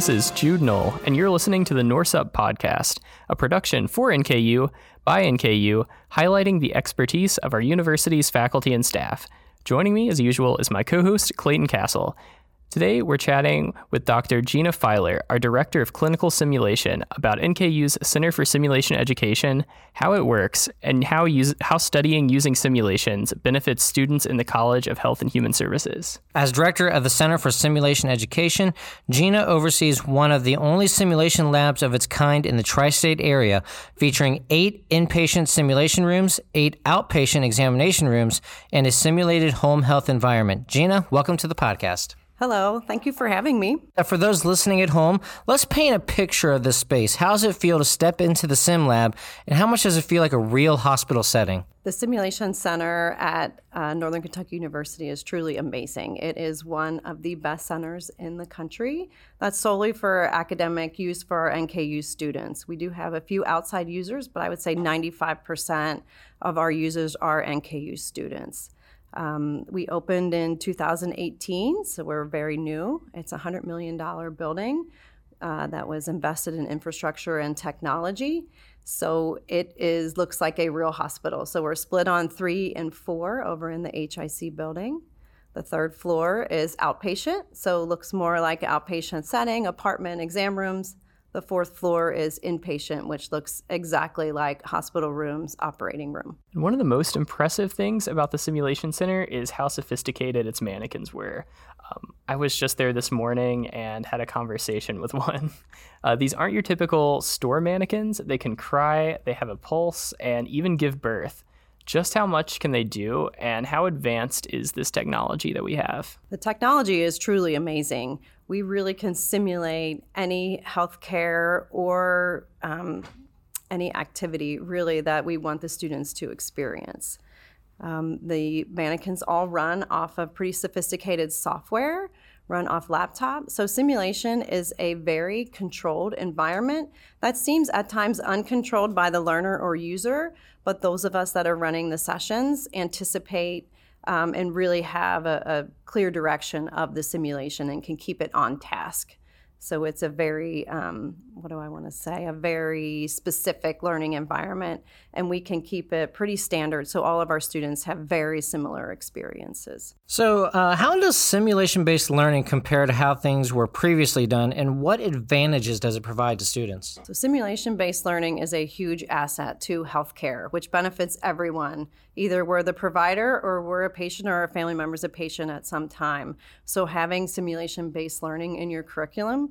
This is Jude Knoll, and you're listening to the Norse Up Podcast, a production for NKU by NKU, highlighting the expertise of our university's faculty and staff. Joining me, as usual, is my co host, Clayton Castle. Today, we're chatting with Dr. Gina Fieler, our Director of Clinical Simulation, about NKU's Center for Simulation Education, how it works, and how, use, how studying using simulations benefits students in the College of Health and Human Services. As Director of the Center for Simulation Education, Gina oversees one of the only simulation labs of its kind in the tri state area, featuring eight inpatient simulation rooms, eight outpatient examination rooms, and a simulated home health environment. Gina, welcome to the podcast. Hello, thank you for having me. For those listening at home, let's paint a picture of this space. How does it feel to step into the sim lab, and how much does it feel like a real hospital setting? The Simulation Center at uh, Northern Kentucky University is truly amazing. It is one of the best centers in the country that's solely for academic use for our NKU students. We do have a few outside users, but I would say 95% of our users are NKU students. Um, we opened in 2018, so we're very new. It's a $100 million building uh, that was invested in infrastructure and technology. So it is looks like a real hospital. So we're split on three and four over in the HIC building. The third floor is outpatient, so looks more like outpatient setting, apartment, exam rooms. The fourth floor is inpatient, which looks exactly like hospital rooms, operating room. One of the most impressive things about the simulation center is how sophisticated its mannequins were. Um, I was just there this morning and had a conversation with one. Uh, these aren't your typical store mannequins. They can cry, they have a pulse, and even give birth. Just how much can they do, and how advanced is this technology that we have? The technology is truly amazing. We really can simulate any healthcare or um, any activity really that we want the students to experience. Um, the mannequins all run off of pretty sophisticated software, run off laptop. So simulation is a very controlled environment that seems at times uncontrolled by the learner or user, but those of us that are running the sessions anticipate um, and really have a, a clear direction of the simulation and can keep it on task. So it's a very, um, what do I want to say, a very specific learning environment, and we can keep it pretty standard so all of our students have very similar experiences. So, uh, how does simulation based learning compare to how things were previously done, and what advantages does it provide to students? So, simulation based learning is a huge asset to healthcare, which benefits everyone. Either we're the provider or we're a patient or our family member's a patient at some time. So, having simulation based learning in your curriculum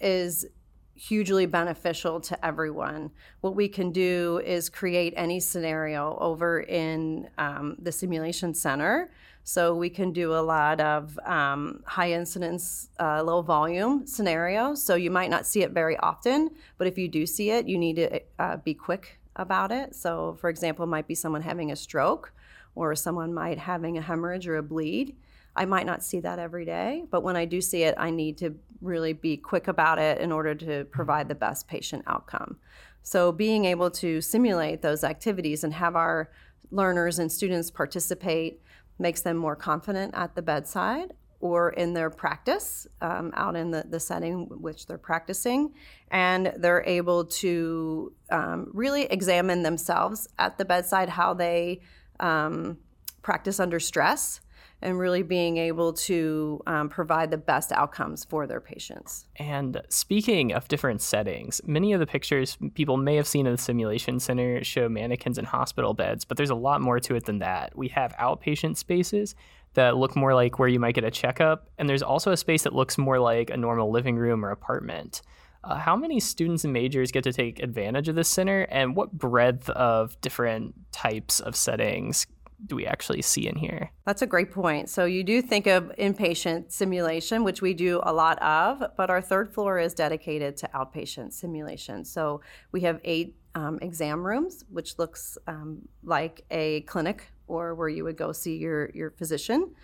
is hugely beneficial to everyone. What we can do is create any scenario over in um, the simulation center. So we can do a lot of um, high incidence, uh, low volume scenarios. So you might not see it very often, but if you do see it, you need to uh, be quick about it. So, for example, it might be someone having a stroke, or someone might having a hemorrhage or a bleed. I might not see that every day, but when I do see it, I need to really be quick about it in order to provide the best patient outcome. So, being able to simulate those activities and have our learners and students participate makes them more confident at the bedside or in their practice um, out in the, the setting which they're practicing. And they're able to um, really examine themselves at the bedside, how they um, practice under stress and really being able to um, provide the best outcomes for their patients. And speaking of different settings, many of the pictures people may have seen in the simulation center show mannequins in hospital beds, but there's a lot more to it than that. We have outpatient spaces that look more like where you might get a checkup, and there's also a space that looks more like a normal living room or apartment. Uh, how many students and majors get to take advantage of this center, and what breadth of different types of settings do we actually see in here? That's a great point. So you do think of inpatient simulation, which we do a lot of, but our third floor is dedicated to outpatient simulation. So we have eight um, exam rooms, which looks um, like a clinic or where you would go see your, your physician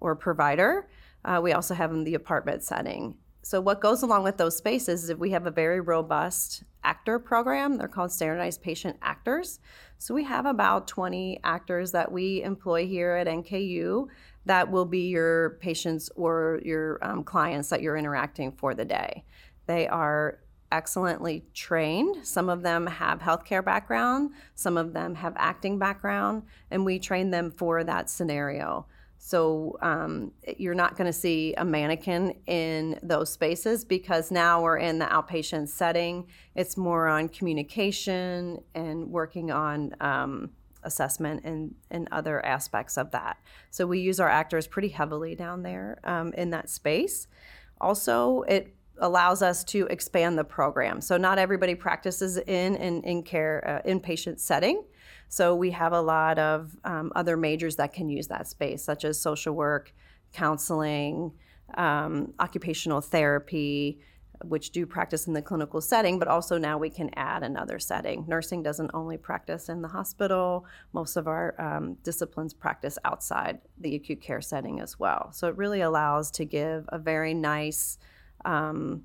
or provider. Uh, we also have in the apartment setting. So what goes along with those spaces is if we have a very robust actor program. They're called standardized patient actors. So we have about 20 actors that we employ here at NKU that will be your patients or your um, clients that you're interacting for the day. They are excellently trained. Some of them have healthcare background, some of them have acting background, and we train them for that scenario. So um, you're not going to see a mannequin in those spaces because now we're in the outpatient setting. It's more on communication and working on um, assessment and, and other aspects of that. So we use our actors pretty heavily down there um, in that space. Also, it allows us to expand the program. So not everybody practices in an in care uh, inpatient setting. So we have a lot of um, other majors that can use that space, such as social work, counseling, um, occupational therapy, which do practice in the clinical setting, but also now we can add another setting. Nursing doesn't only practice in the hospital, most of our um, disciplines practice outside the acute care setting as well. So it really allows to give a very nice, um,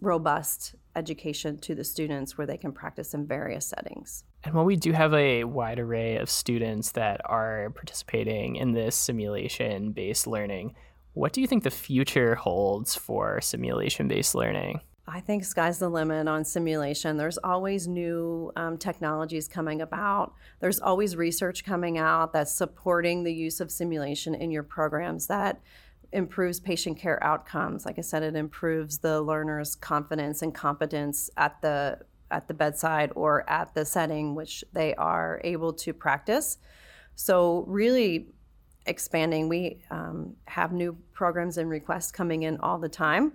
robust education to the students where they can practice in various settings. And while we do have a wide array of students that are participating in this simulation based learning, what do you think the future holds for simulation based learning? I think sky's the limit on simulation. There's always new um, technologies coming about. There's always research coming out that's supporting the use of simulation in your programs that improves patient care outcomes. Like I said, it improves the learner's confidence and competence at the at the bedside or at the setting which they are able to practice. So really expanding. We um, have new programs and requests coming in all the time.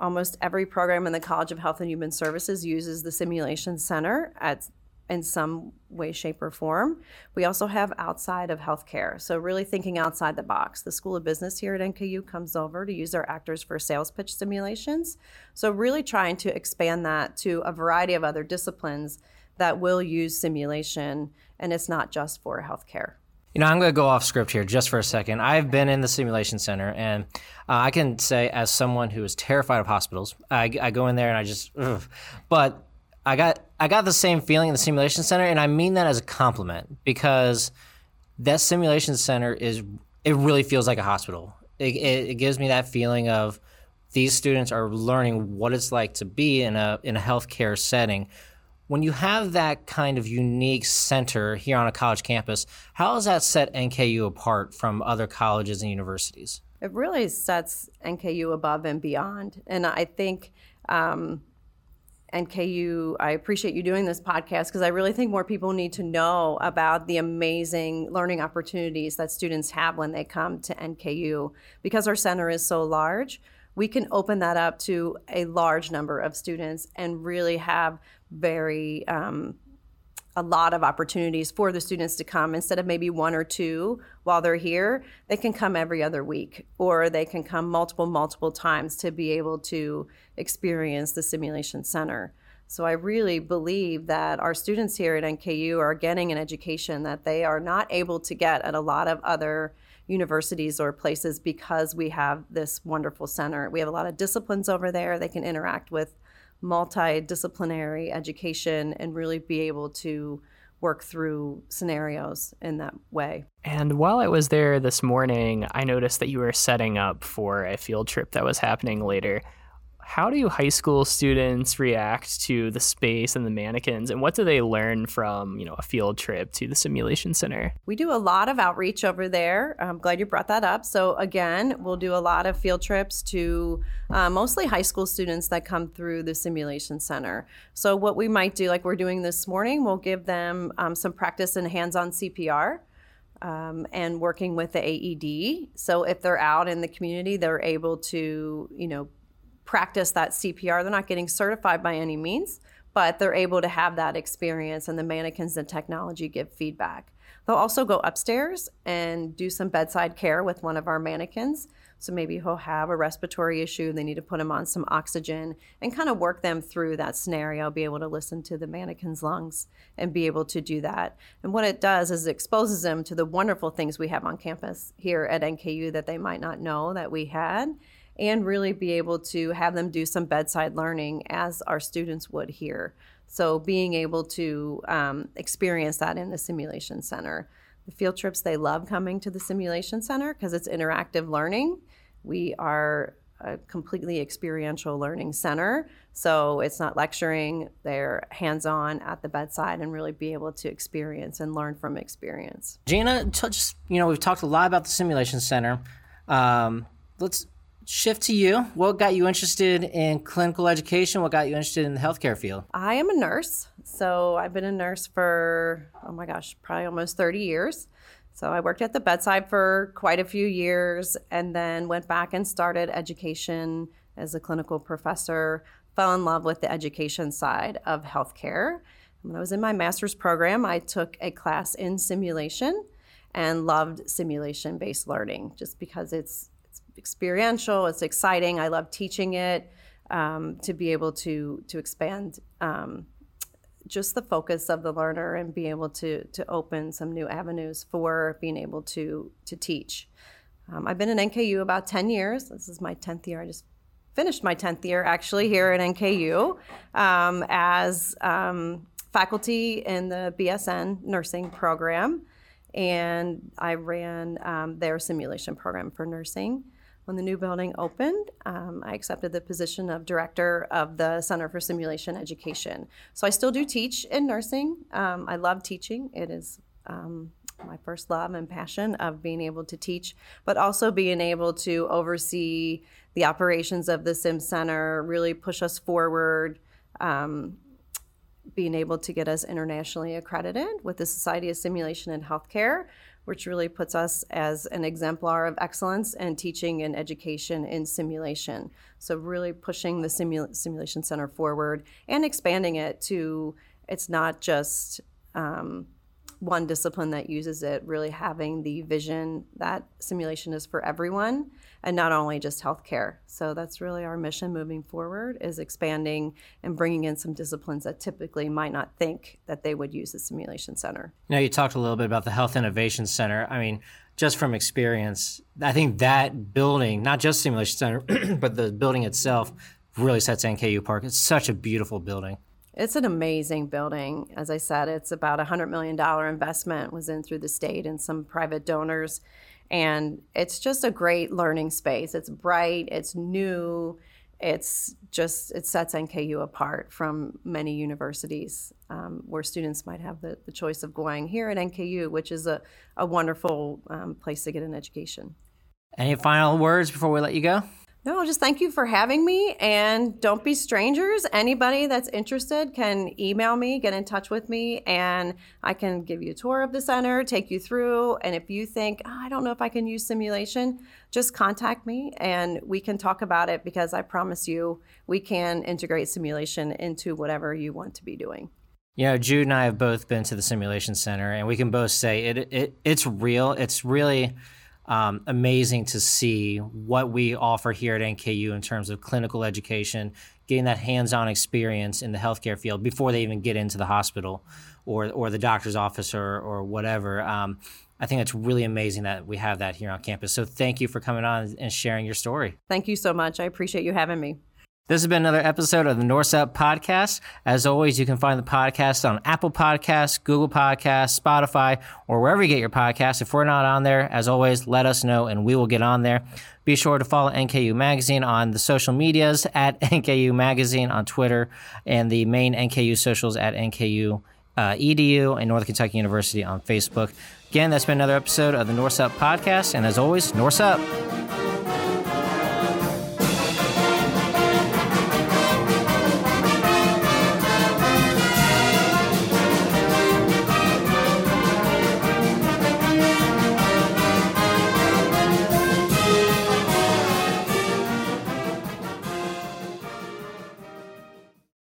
Almost every program in the College of Health and Human Services uses the Simulation Center at in some way, shape, or form. We also have outside of healthcare. So, really thinking outside the box. The School of Business here at NKU comes over to use our actors for sales pitch simulations. So, really trying to expand that to a variety of other disciplines that will use simulation, and it's not just for healthcare. You know, I'm going to go off script here just for a second. I've been in the simulation center, and uh, I can say, as someone who is terrified of hospitals, I, I go in there and I just, ugh. but I got I got the same feeling in the simulation center, and I mean that as a compliment because that simulation center is it really feels like a hospital. It, it, it gives me that feeling of these students are learning what it's like to be in a in a healthcare setting. When you have that kind of unique center here on a college campus, how does that set NKU apart from other colleges and universities? It really sets NKU above and beyond, and I think. Um, NKU, I appreciate you doing this podcast because I really think more people need to know about the amazing learning opportunities that students have when they come to NKU. Because our center is so large, we can open that up to a large number of students and really have very um, a lot of opportunities for the students to come. Instead of maybe one or two while they're here they can come every other week or they can come multiple multiple times to be able to experience the simulation center. So i really believe that our students here at nku are getting an education that they are not able to get at a lot of other universities or places because we have this wonderful center. We have a lot of disciplines over there. They can interact with multidisciplinary education and really be able to work through scenarios in that way. And while I was there this morning, I noticed that you were setting up for a field trip that was happening later how do high school students react to the space and the mannequins and what do they learn from you know a field trip to the simulation center? We do a lot of outreach over there. I'm glad you brought that up. So again we'll do a lot of field trips to uh, mostly high school students that come through the simulation center. So what we might do like we're doing this morning we'll give them um, some practice in hands-on cpr um, and working with the AED. So if they're out in the community, they're able to, you know, practice that CPR. They're not getting certified by any means, but they're able to have that experience, and the mannequins and technology give feedback. They'll also go upstairs and do some bedside care with one of our mannequins. So maybe he'll have a respiratory issue, they need to put him on some oxygen and kind of work them through that scenario, be able to listen to the mannequin's lungs and be able to do that. And what it does is it exposes them to the wonderful things we have on campus here at NKU that they might not know that we had and really be able to have them do some bedside learning as our students would here. So, being able to um, experience that in the simulation center. The field trips, they love coming to the simulation center because it's interactive learning. We are a completely experiential learning center. So it's not lecturing, they're hands on at the bedside and really be able to experience and learn from experience. Jana, just, you know, we've talked a lot about the simulation center. Um, let's shift to you. What got you interested in clinical education? What got you interested in the healthcare field? I am a nurse. So I've been a nurse for, oh my gosh, probably almost 30 years. So I worked at the bedside for quite a few years and then went back and started education as a clinical professor. Fell in love with the education side of healthcare. When I was in my master's program, I took a class in simulation and loved simulation based learning just because it's, experiential, it's exciting. I love teaching it um, to be able to, to expand. Um, just the focus of the learner and be able to to open some new avenues for being able to to teach. Um, I've been in NKU about 10 years. This is my 10th year. I just finished my 10th year actually here at NKU um, as um, faculty in the BSN nursing program. And I ran um, their simulation program for nursing when the new building opened, um, I accepted the position of director of the Center for Simulation Education. So I still do teach in nursing. Um, I love teaching. It is um, my first love and passion of being able to teach, but also being able to oversee the operations of the Sim Center, really push us forward. Um, being able to get us internationally accredited with the Society of Simulation in Healthcare, which really puts us as an exemplar of excellence and teaching and education in simulation. So, really pushing the Simul- Simulation Center forward and expanding it to it's not just um, one discipline that uses it, really having the vision that simulation is for everyone and not only just healthcare. So that's really our mission moving forward is expanding and bringing in some disciplines that typically might not think that they would use the simulation center. Now you talked a little bit about the Health Innovation Center. I mean, just from experience, I think that building, not just simulation center, but the building itself really sets NKU Park. It's such a beautiful building. It's an amazing building. As I said, it's about a $100 million investment was in through the state and some private donors. And it's just a great learning space. It's bright, it's new, it's just, it sets NKU apart from many universities um, where students might have the, the choice of going here at NKU, which is a, a wonderful um, place to get an education. Any final words before we let you go? No, just thank you for having me and don't be strangers. Anybody that's interested can email me, get in touch with me, and I can give you a tour of the center, take you through. And if you think, oh, I don't know if I can use simulation, just contact me and we can talk about it because I promise you we can integrate simulation into whatever you want to be doing. You know, Jude and I have both been to the simulation center, and we can both say it, it it's real. It's really um, amazing to see what we offer here at NKU in terms of clinical education, getting that hands-on experience in the healthcare field before they even get into the hospital or or the doctor's office or or whatever. Um, I think it's really amazing that we have that here on campus. So thank you for coming on and sharing your story. Thank you so much. I appreciate you having me. This has been another episode of the Norse Up Podcast. As always, you can find the podcast on Apple Podcasts, Google Podcasts, Spotify, or wherever you get your podcasts. If we're not on there, as always, let us know and we will get on there. Be sure to follow NKU Magazine on the social medias at NKU Magazine on Twitter and the main NKU socials at NKU uh, EDU and Northern Kentucky University on Facebook. Again, that's been another episode of the Norse Up Podcast. And as always, Norse Up.